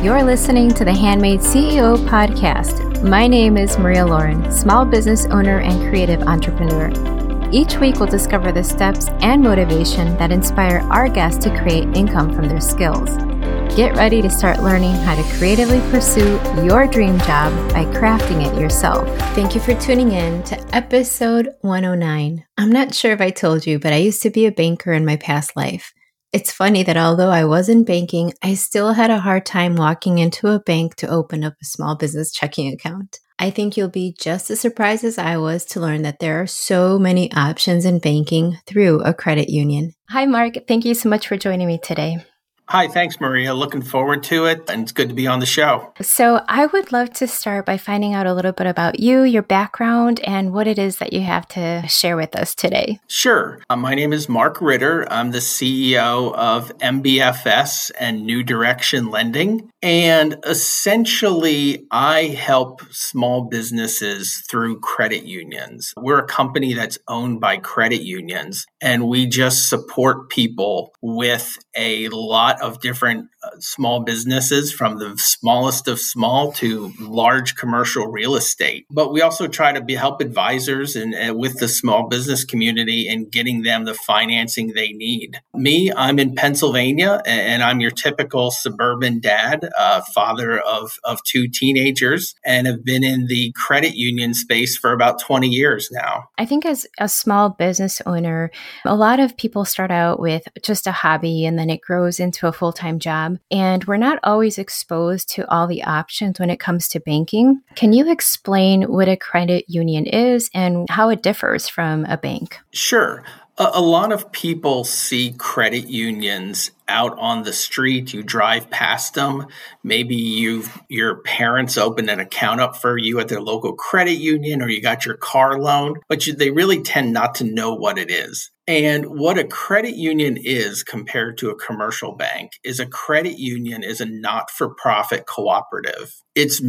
You're listening to the Handmade CEO podcast. My name is Maria Lauren, small business owner and creative entrepreneur. Each week, we'll discover the steps and motivation that inspire our guests to create income from their skills. Get ready to start learning how to creatively pursue your dream job by crafting it yourself. Thank you for tuning in to episode 109. I'm not sure if I told you, but I used to be a banker in my past life. It's funny that although I was in banking, I still had a hard time walking into a bank to open up a small business checking account. I think you'll be just as surprised as I was to learn that there are so many options in banking through a credit union. Hi, Mark. Thank you so much for joining me today. Hi, thanks, Maria. Looking forward to it, and it's good to be on the show. So, I would love to start by finding out a little bit about you, your background, and what it is that you have to share with us today. Sure. Uh, my name is Mark Ritter. I'm the CEO of MBFS and New Direction Lending. And essentially, I help small businesses through credit unions. We're a company that's owned by credit unions, and we just support people with a lot of different uh, small businesses from the smallest of small to large commercial real estate. But we also try to be, help advisors and uh, with the small business community and getting them the financing they need. Me, I'm in Pennsylvania and I'm your typical suburban dad, uh, father of, of two teenagers, and have been in the credit union space for about 20 years now. I think as a small business owner, a lot of people start out with just a hobby and then it grows into a full time job. And we're not always exposed to all the options when it comes to banking. Can you explain what a credit union is and how it differs from a bank? Sure. A, lot of people see credit unions out on the street. You drive past them. Maybe you your parents opened an account up for you at their local credit union, or you got your car loan, but you, they really tend not to know what it is. And what a credit union is compared to a commercial bank is a credit union is a not for profit cooperative. It's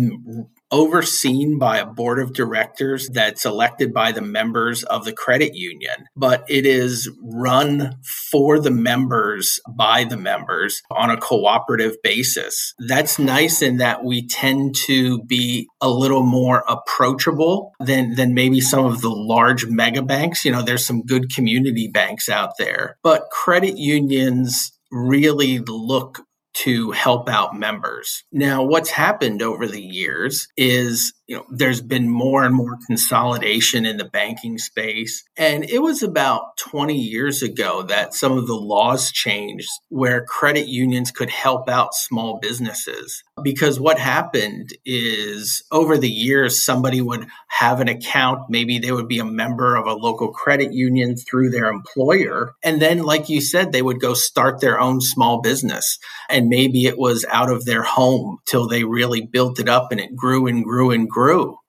overseen by a board of directors that's elected by the members of the credit union, but it is run for the members by the members on a cooperative basis. That's nice in that we tend to be a little more approachable than, than maybe some of the large mega banks. You know, there's some good community banks out there, but credit unions really look to help out members. Now, what's happened over the years is, you know, there's been more and more consolidation in the banking space. And it was about 20 years ago that some of the laws changed where credit unions could help out small businesses. Because what happened is over the years, somebody would have an account. Maybe they would be a member of a local credit union through their employer. And then, like you said, they would go start their own small business. And maybe it was out of their home till they really built it up and it grew and grew and grew.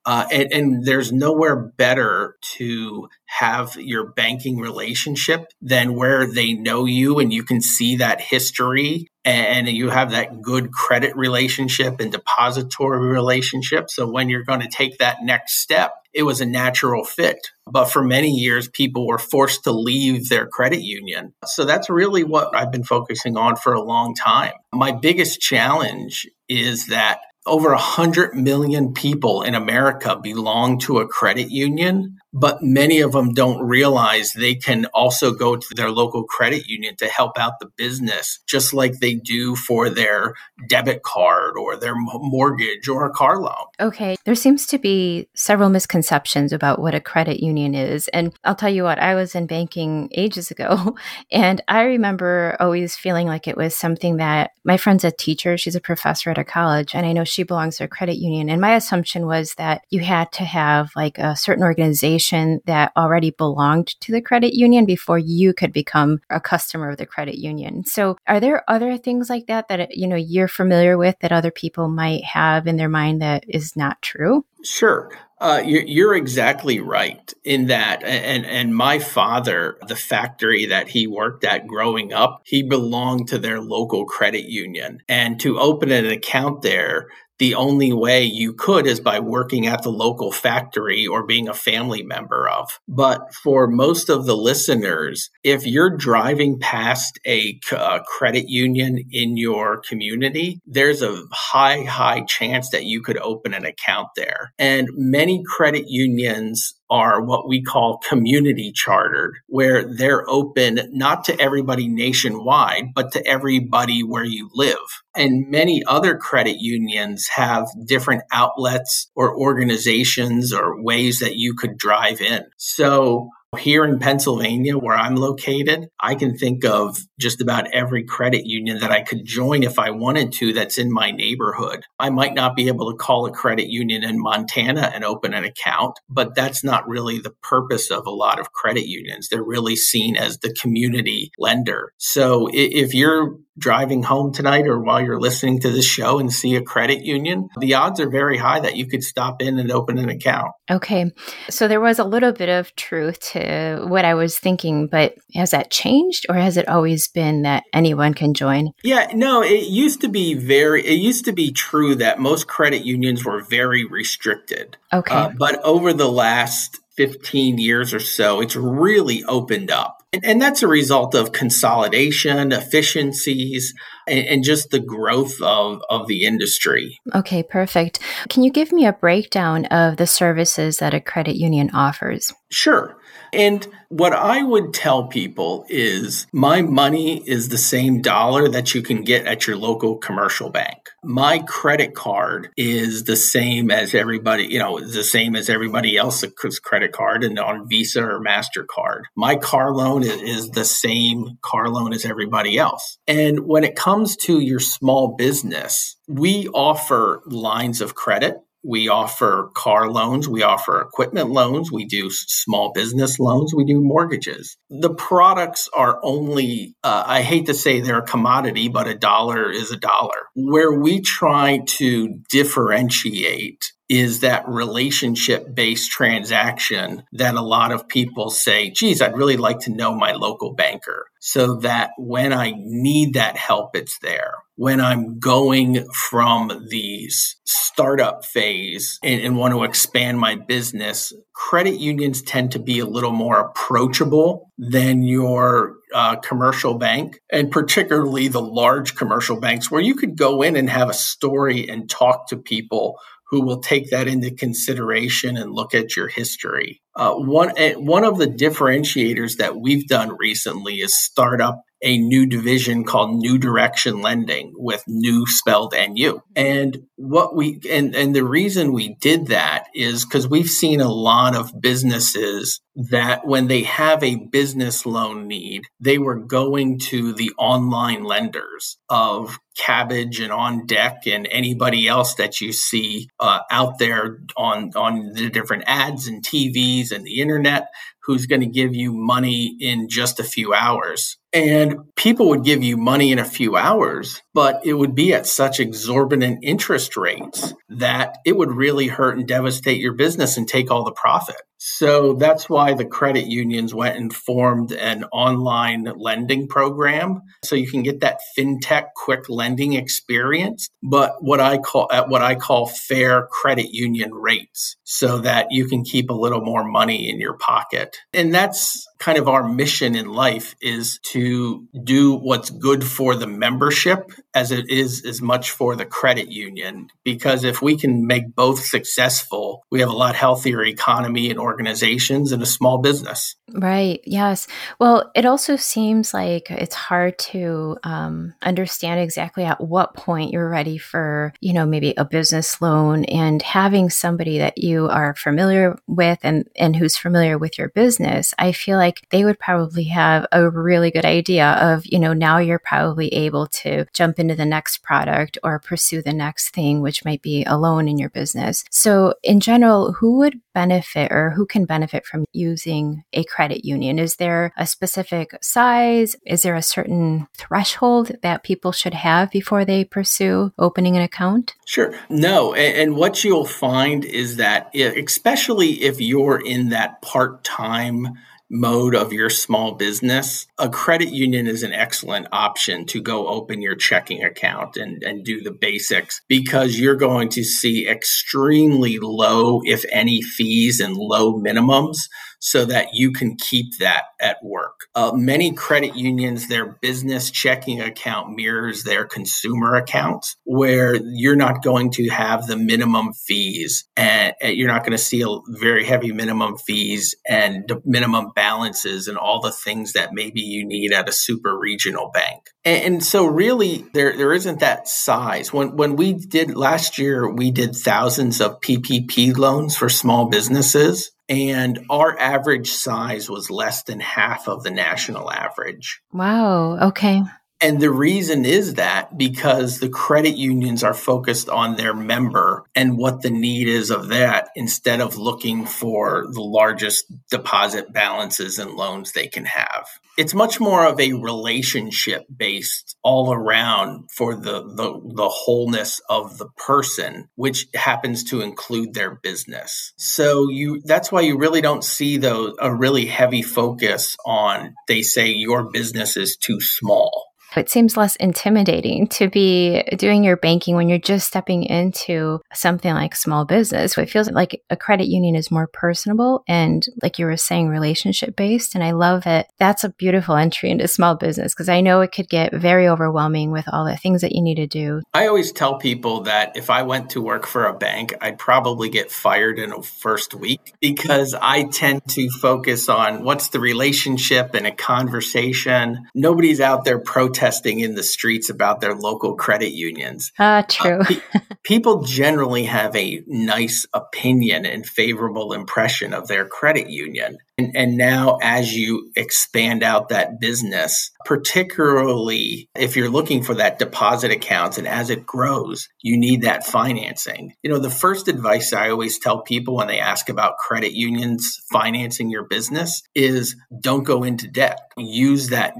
Uh, and, and, there's nowhere better to have your banking relationship than where they know you and you can see that history and you have that good credit relationship and depository relationship. So when you're going to take that next step, it was a natural fit. But for many years, people were forced to leave their credit union. So that's really what I've been focusing on for a long time. My biggest challenge is that over 100 million people in America belong to a credit union but many of them don't realize they can also go to their local credit union to help out the business, just like they do for their debit card or their mortgage or a car loan. Okay. There seems to be several misconceptions about what a credit union is. And I'll tell you what, I was in banking ages ago, and I remember always feeling like it was something that my friend's a teacher, she's a professor at a college, and I know she belongs to a credit union. And my assumption was that you had to have like a certain organization organization that already belonged to the credit union before you could become a customer of the credit union. So are there other things like that that you know you're familiar with that other people might have in their mind that is not true? Sure. Uh, you're, you're, exactly right in that. And, and my father, the factory that he worked at growing up, he belonged to their local credit union. And to open an account there, the only way you could is by working at the local factory or being a family member of. But for most of the listeners, if you're driving past a, a credit union in your community, there's a high, high chance that you could open an account there. And many credit unions are what we call community chartered, where they're open not to everybody nationwide, but to everybody where you live. And many other credit unions have different outlets or organizations or ways that you could drive in. So here in Pennsylvania, where I'm located, I can think of just about every credit union that I could join if I wanted to that's in my neighborhood. I might not be able to call a credit union in Montana and open an account, but that's not really the purpose of a lot of credit unions. They're really seen as the community lender. So if you're driving home tonight or while you're listening to this show and see a credit union, the odds are very high that you could stop in and open an account. Okay. So there was a little bit of truth to what I was thinking, but has that changed or has it always been that anyone can join? Yeah, no, it used to be very, it used to be true that most credit unions were very restricted. Okay. Uh, but over the last 15 years or so, it's really opened up. And, and that's a result of consolidation, efficiencies, and, and, just the growth of, of the industry. Okay, perfect. Can you give me a breakdown of the services that a credit union offers? Sure. And what I would tell people is my money is the same dollar that you can get at your local commercial bank. My credit card is the same as everybody, you know, the same as everybody else's credit card and on Visa or MasterCard. My car loan is the same car loan as everybody else. And when it comes to your small business, we offer lines of credit we offer car loans, we offer equipment loans, we do small business loans, we do mortgages. The products are only, uh, I hate to say they're a commodity, but a dollar is a dollar. Where we try to differentiate is that relationship based transaction that a lot of people say, geez, I'd really like to know my local banker so that when I need that help, it's there. When I'm going from the startup phase and, and want to expand my business, credit unions tend to be a little more approachable than your uh, commercial bank, and particularly the large commercial banks, where you could go in and have a story and talk to people who will take that into consideration and look at your history. Uh, one eh, one of the differentiators that we've done recently is start up a new division called New Direction Lending with new spelled NU. And what we and and the reason we did that is because we've seen a lot of businesses that when they have a business loan need, they were going to the online lenders of Kabbage and On Deck and anybody else that you see uh, out there on on the different ads and TVs and the internet who's going to give you money in just a few hours. And people would give you money in a few hours, but it would be at such exorbitant interest rates that it would really hurt and devastate your business and take all the profit. So that's why the credit unions went and formed an online lending program. So you can get that fintech quick lending experience, but what I call at what I call fair credit union rates so that you can keep a little more money in your pocket. And that's kind of our mission in life is to do what's good for the membership as it is as much for the credit union because if we can make both successful we have a lot healthier economy and organizations and a small business. Right. Yes. Well it also seems like it's hard to um, understand exactly at what point you're ready for you know maybe a business loan and having somebody that you are familiar with and and who's familiar with your business i feel like they would probably have a really good idea of, you know, now you're probably able to jump into the next product or pursue the next thing, which might be a loan in your business. So, in general, who would benefit or who can benefit from using a credit union? Is there a specific size? Is there a certain threshold that people should have before they pursue opening an account? Sure. No. And, and what you'll find is that, especially if you're in that part time mode of your small business, a credit union is an excellent option to go open your checking account and, and do the basics because you're going to see extremely low, if any, fees and low minimums so that you can keep that at work. Uh, many credit unions, their business checking account mirrors their consumer accounts, where you're not going to have the minimum fees and, and you're not going to see a very heavy minimum fees and minimum balances and all the things that maybe you need at a super regional bank. And, and so really there, there isn't that size. When, when we did last year, we did thousands of PPP loans for small businesses and our average size was less than half of the national average. Wow. Okay. And the reason is that because the credit unions are focused on their member and what the need is of that instead of looking for the largest deposit balances and loans they can have. It's much more of a relationship based all around for the, the, the wholeness of the person, which happens to include their business. So you that's why you really don't see those a really heavy focus on they say your business is too small it seems less intimidating to be doing your banking when you're just stepping into something like small business. It feels like a credit union is more personable and, like you were saying, relationship based. And I love it. That's a beautiful entry into small business because I know it could get very overwhelming with all the things that you need to do. I always tell people that if I went to work for a bank, I'd probably get fired in a first week because I tend to focus on what's the relationship and a conversation. Nobody's out there protesting protesting in the streets about their local credit unions. Ah, uh, true. uh, pe- people generally have a nice opinion and favorable impression of their credit union. And, and now, as you expand out that business, particularly if you're looking for that deposit accounts and as it grows, you need that financing. You know, the first advice I always tell people when they ask about credit unions financing your business is don't go into debt. Use that.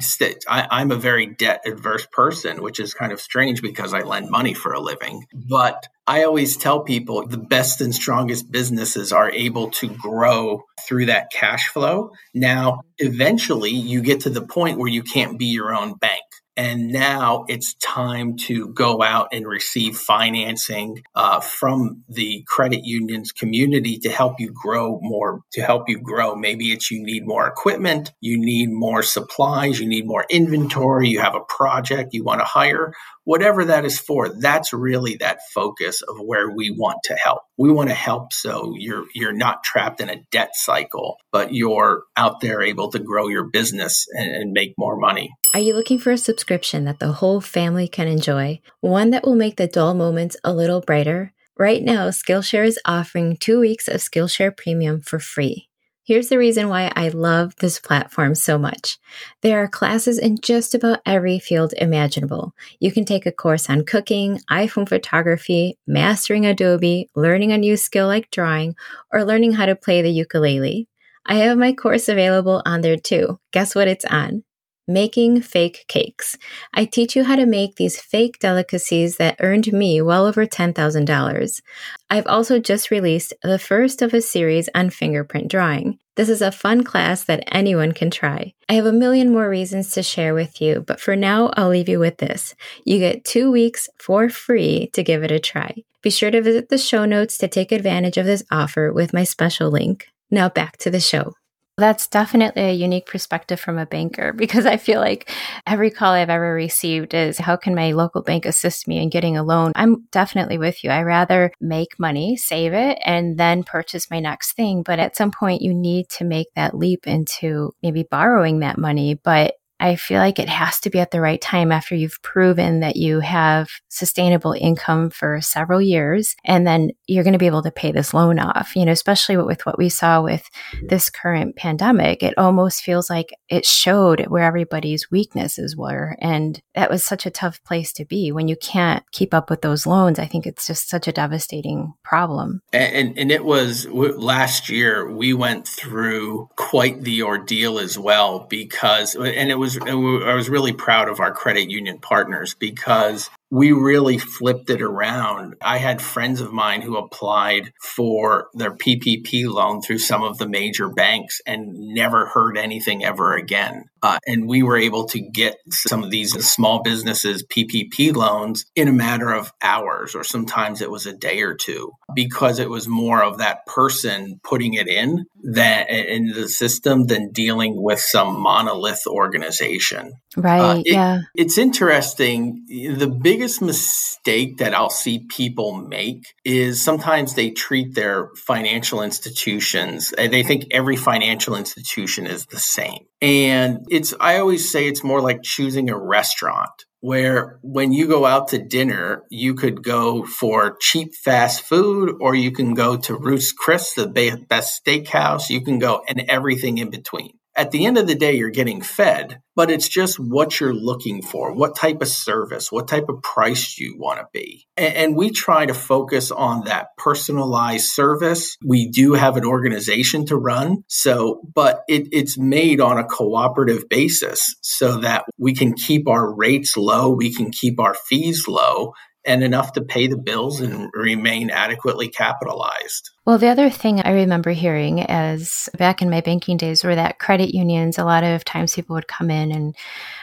I, I'm a very debt adverse person, which is kind of strange because I lend money for a living. But I always tell people the best and strongest businesses are able to grow through that cash flow. Now, eventually, you get to the point where you can't be your own bank. And now it's time to go out and receive financing uh, from the credit unions community to help you grow more, to help you grow. Maybe it's you need more equipment, you need more supplies, you need more inventory, you have a project you want to hire, whatever that is for. That's really that focus of where we want to help. We want to help so you're you're not trapped in a debt cycle, but you're out there able to grow your business and, and make more money. Are you looking for a subscription that the whole family can enjoy? One that will make the dull moments a little brighter? Right now, Skillshare is offering two weeks of Skillshare Premium for free. Here's the reason why I love this platform so much. There are classes in just about every field imaginable. You can take a course on cooking, iPhone photography, mastering Adobe, learning a new skill like drawing, or learning how to play the ukulele. I have my course available on there too. Guess what it's on? Making fake cakes. I teach you how to make these fake delicacies that earned me well over $10,000. I've also just released the first of a series on fingerprint drawing. This is a fun class that anyone can try. I have a million more reasons to share with you, but for now, I'll leave you with this. You get two weeks for free to give it a try. Be sure to visit the show notes to take advantage of this offer with my special link. Now back to the show. That's definitely a unique perspective from a banker because I feel like every call I've ever received is how can my local bank assist me in getting a loan? I'm definitely with you. I rather make money, save it, and then purchase my next thing. But at some point, you need to make that leap into maybe borrowing that money. But I feel like it has to be at the right time after you've proven that you have sustainable income for several years. And then you're going to be able to pay this loan off, you know, especially with what we saw with this current pandemic. It almost feels like it showed where everybody's weaknesses were. And that was such a tough place to be when you can't keep up with those loans. I think it's just such a devastating problem. And, and, and it was last year, we went through quite the ordeal as well because, and it was was I was really proud of our credit union partners because we really flipped it around. I had friends of mine who applied for their PPP loan through some of the major banks and never heard anything ever again. Uh, and we were able to get some of these small businesses PPP loans in a matter of hours, or sometimes it was a day or two, because it was more of that person putting it in that in the system than dealing with some monolith organization. Right. Uh, it, yeah. It's interesting. The biggest mistake that I'll see people make is sometimes they treat their financial institutions, they think every financial institution is the same. And it's, I always say it's more like choosing a restaurant where when you go out to dinner, you could go for cheap fast food or you can go to Ruth's Chris, the best steakhouse. You can go and everything in between at the end of the day, you're getting fed, but it's just what you're looking for, what type of service, what type of price you want to be. And, and, we try to focus on that personalized service. We do have an organization to run. So, but it, it's made on a cooperative basis so that we can keep our rates low, we can keep our fees low, and enough to pay the bills and remain adequately capitalized. Well, the other thing I remember hearing as back in my banking days were that credit unions, a lot of times people would come in and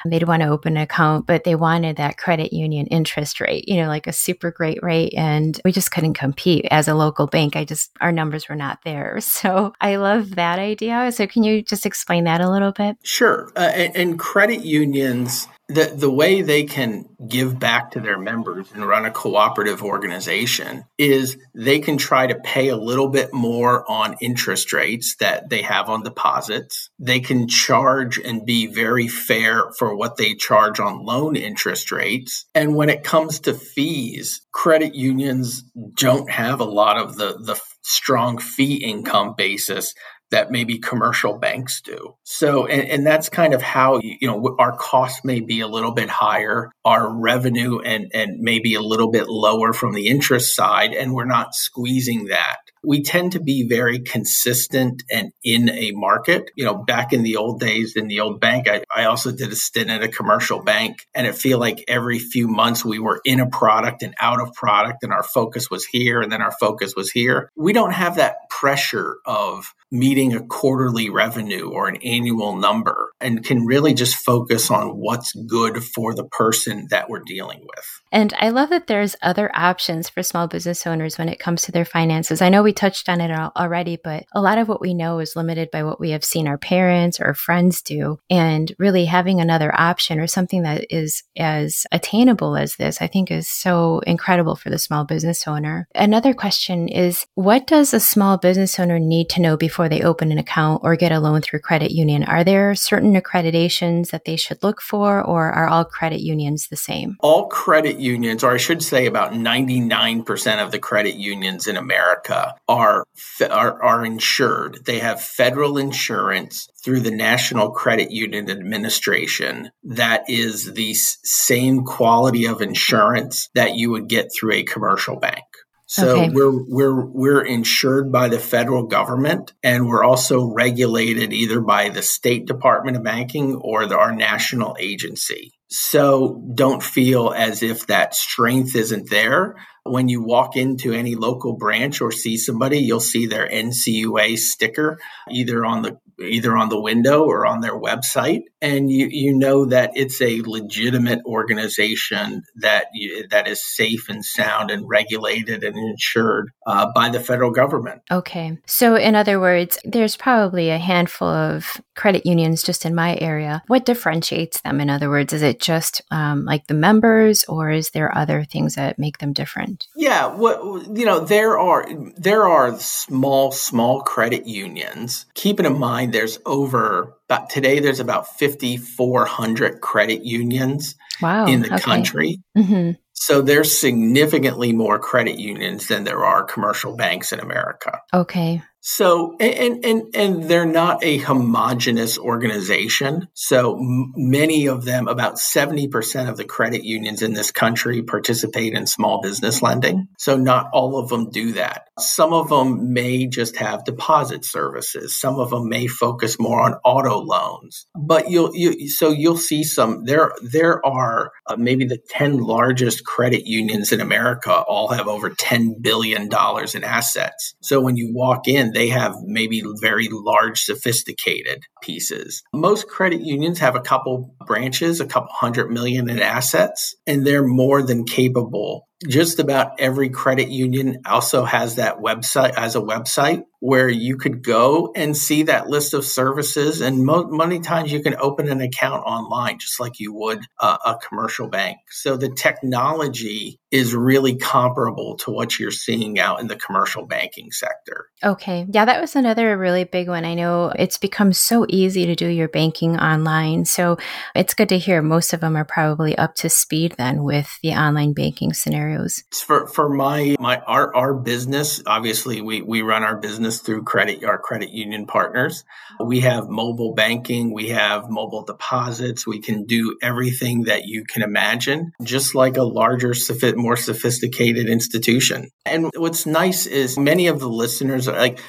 they'd want to open an account, but they wanted that credit union interest rate, you know, like a super great rate. And we just couldn't compete as a local bank. I just, our numbers were not there. So I love that idea. So can you just explain that a little bit? Sure. Uh, and, and credit unions, the, the way they can give back to their members and run a cooperative organization is they can try to pay a little bit more on interest rates that they have on deposits. They can charge and be very fair for what they charge on loan interest rates. And when it comes to fees, credit unions don't have a lot of the, the strong fee income basis that maybe commercial banks do. So, and, and, that's kind of how, you know, our costs may be a little bit higher, our revenue and, and maybe a little bit lower from the interest side, and we're not squeezing that we tend to be very consistent and in a market. You know, back in the old days in the old bank, I, I also did a stint at a commercial bank and it feel like every few months we were in a product and out of product and our focus was here and then our focus was here. We don't have that pressure of meeting a quarterly revenue or an annual number and can really just focus on what's good for the person that we're dealing with. And I love that there's other options for small business owners when it comes to their finances. I know we touched on it already, but a lot of what we know is limited by what we have seen our parents or friends do. And really having another option or something that is as attainable as this, I think is so incredible for the small business owner. Another question is what does a small business owner need to know before they open an account or get a loan through credit union? Are there certain accreditations that they should look for or are all credit unions the same? All credit unions, or I should say about 99% of the credit unions in America are, are, are insured. They have federal insurance through the National Credit Union Administration that is the same quality of insurance that you would get through a commercial bank. So okay. we're we're we're insured by the federal government, and we're also regulated either by the State Department of Banking or the, our national agency. So don't feel as if that strength isn't there. When you walk into any local branch or see somebody, you'll see their NCUA sticker either on the either on the window or on their website, and you you know that it's a legitimate organization that you, that is safe and sound and regulated and insured uh, by the federal government. Okay, so in other words, there's probably a handful of credit unions just in my area. What differentiates them? In other words, is it just um, like the members, or is there other things that make them different? Yeah, what you know, there are there are small small credit unions. Keeping in mind, there's over about today. There's about 5,400 credit unions wow, in the okay. country. Mm-hmm. So there's significantly more credit unions than there are commercial banks in America. Okay. So, and, and, and they're not a homogenous organization. So many of them, about 70% of the credit unions in this country participate in small business lending. So not all of them do that. Some of them may just have deposit services. Some of them may focus more on auto loans. But you'll, you, so you'll see some, there, there are uh, maybe the 10 largest credit unions in America all have over $10 billion in assets. So when you walk in, they have maybe very large, sophisticated pieces. Most credit unions have a couple branches, a couple hundred million in assets, and they're more than capable just about every credit union also has that website as a website where you could go and see that list of services. And mo- many times you can open an account online just like you would uh, a commercial bank. So the technology is really comparable to what you're seeing out in the commercial banking sector. Okay. Yeah that was another really big one. I know it's become so easy to do your banking online. So it's good to hear most of them are probably up to speed then with the online banking scenario scenarios? For for my my our our business, obviously we we run our business through credit our credit union partners. We have mobile banking, we have mobile deposits, we can do everything that you can imagine, just like a larger, more sophisticated institution. And what's nice is many of the listeners are like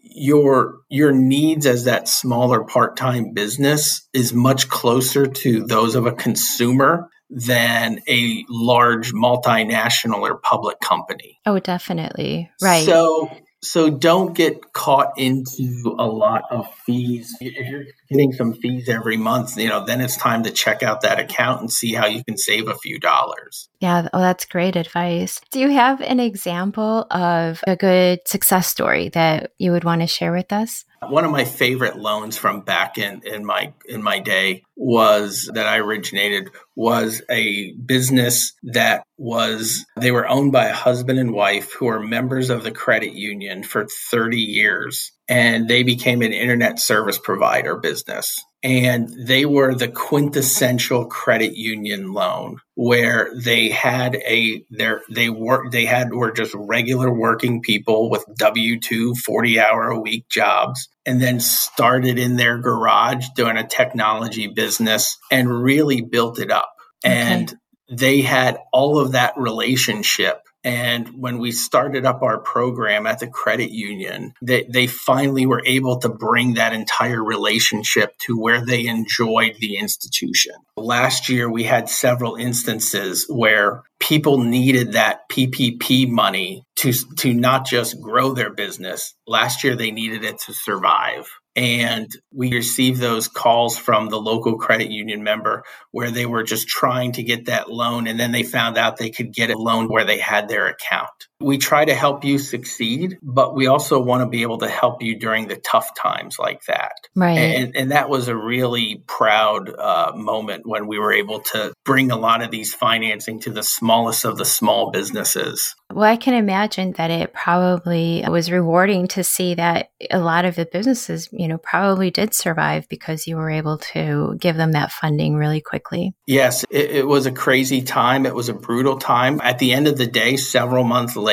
your your needs as that smaller part-time business is much closer to those of a consumer than a large multinational or public company. Oh, definitely. Right. So so don't get caught into a lot of fees. If you're getting some fees every month, you know, then it's time to check out that account and see how you can save a few dollars. Yeah, oh that's great advice. Do you have an example of a good success story that you would want to share with us? One of my favorite loans from back in, in my in my day was that I originated was a business that was they were owned by a husband and wife who are members of the credit union for 30 years. And they became an internet service provider business and they were the quintessential credit union loan where they had a their they work they had were just regular working people with w2 40 hour a week jobs and then started in their garage doing a technology business and really built it up okay. and they had all of that relationship and when we started up our program at the credit union, they, they finally were able to bring that entire relationship to where they enjoyed the institution. Last year, we had several instances where people needed that PPP money to, to not just grow their business. Last year, they needed it to survive. And we received those calls from the local credit union member where they were just trying to get that loan. And then they found out they could get a loan where they had their account. We try to help you succeed, but we also want to be able to help you during the tough times like that. Right. And, and that was a really proud uh, moment when we were able to bring a lot of these financing to the smallest of the small businesses. Well, I can imagine that it probably was rewarding to see that a lot of the businesses, you know, probably did survive because you were able to give them that funding really quickly. Yes, it, it was a crazy time. It was a brutal time. At the end of the day, several months later,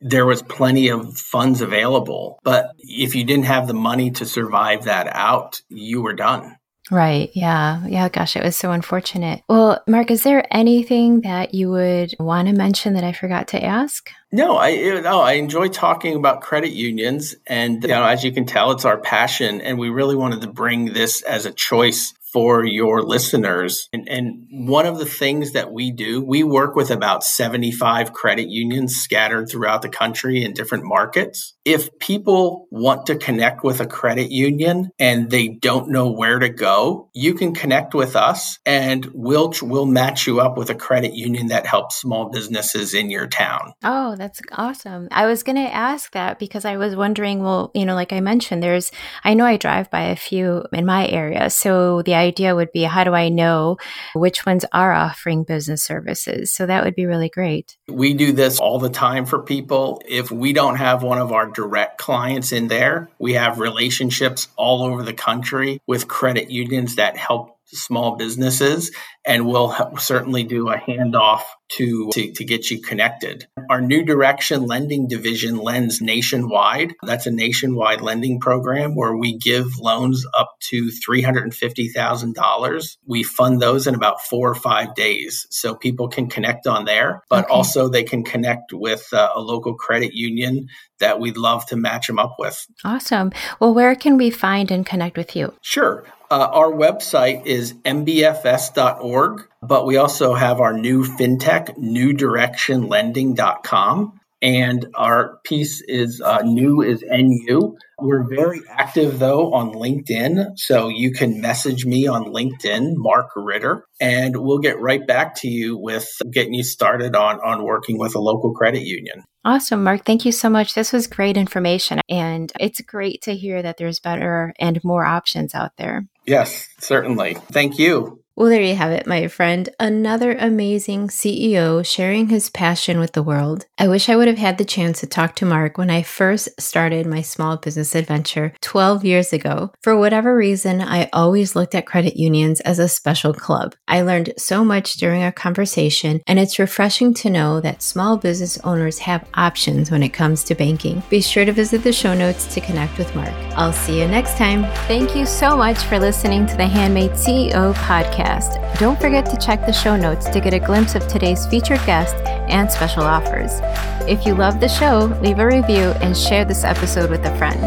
there was plenty of funds available. But if you didn't have the money to survive that out, you were done. Right. Yeah. Yeah. Gosh, it was so unfortunate. Well, Mark, is there anything that you would want to mention that I forgot to ask? No, I no, I enjoy talking about credit unions, and you know, as you can tell, it's our passion, and we really wanted to bring this as a choice for your listeners. And, and, one of the things that we do, we work with about 75 credit unions scattered throughout the country in different markets. If people want to connect with a credit union and they don't know where to go, you can connect with us and we'll, we'll match you up with a credit union that helps small businesses in your town. Oh, that's awesome. I was going to ask that because I was wondering, well, you know, like I mentioned, there's, I know I drive by a few in my area. So the idea would be how do I know which ones are offering business services? So that would be really great. We do this all the time for people. If we don't have one of our direct clients in there, we have relationships all over the country with credit unions that help small businesses, and we'll certainly do a handoff to, to, to get you connected. Our New Direction Lending Division lends nationwide. That's a nationwide lending program where we give loans up to $350,000. We fund those in about four or five days. So people can connect on there, but okay. also they can connect with uh, a local credit union that we'd love to match them up with. Awesome. Well, where can we find and connect with you? Sure. Uh, our website is mbfs.org, but we also have our new fintech, newdirectionlending.com. And our piece is uh, new is NU. We're very active though on LinkedIn. So you can message me on LinkedIn, Mark Ritter, and we'll get right back to you with getting you started on, on working with a local credit union. Awesome, Mark. Thank you so much. This was great information. And it's great to hear that there's better and more options out there. Yes, certainly. Thank you. Well, there you have it, my friend. Another amazing CEO sharing his passion with the world. I wish I would have had the chance to talk to Mark when I first started my small business adventure 12 years ago. For whatever reason, I always looked at credit unions as a special club. I learned so much during our conversation, and it's refreshing to know that small business owners have options when it comes to banking. Be sure to visit the show notes to connect with Mark. I'll see you next time. Thank you so much for listening to the Handmade CEO podcast podcast. Don't forget to check the show notes to get a glimpse of today's featured guest and special offers. If you love the show, leave a review and share this episode with a friend.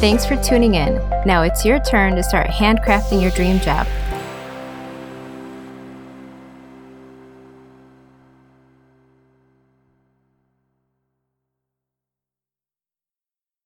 Thanks for tuning in. Now it's your turn to start handcrafting your dream job.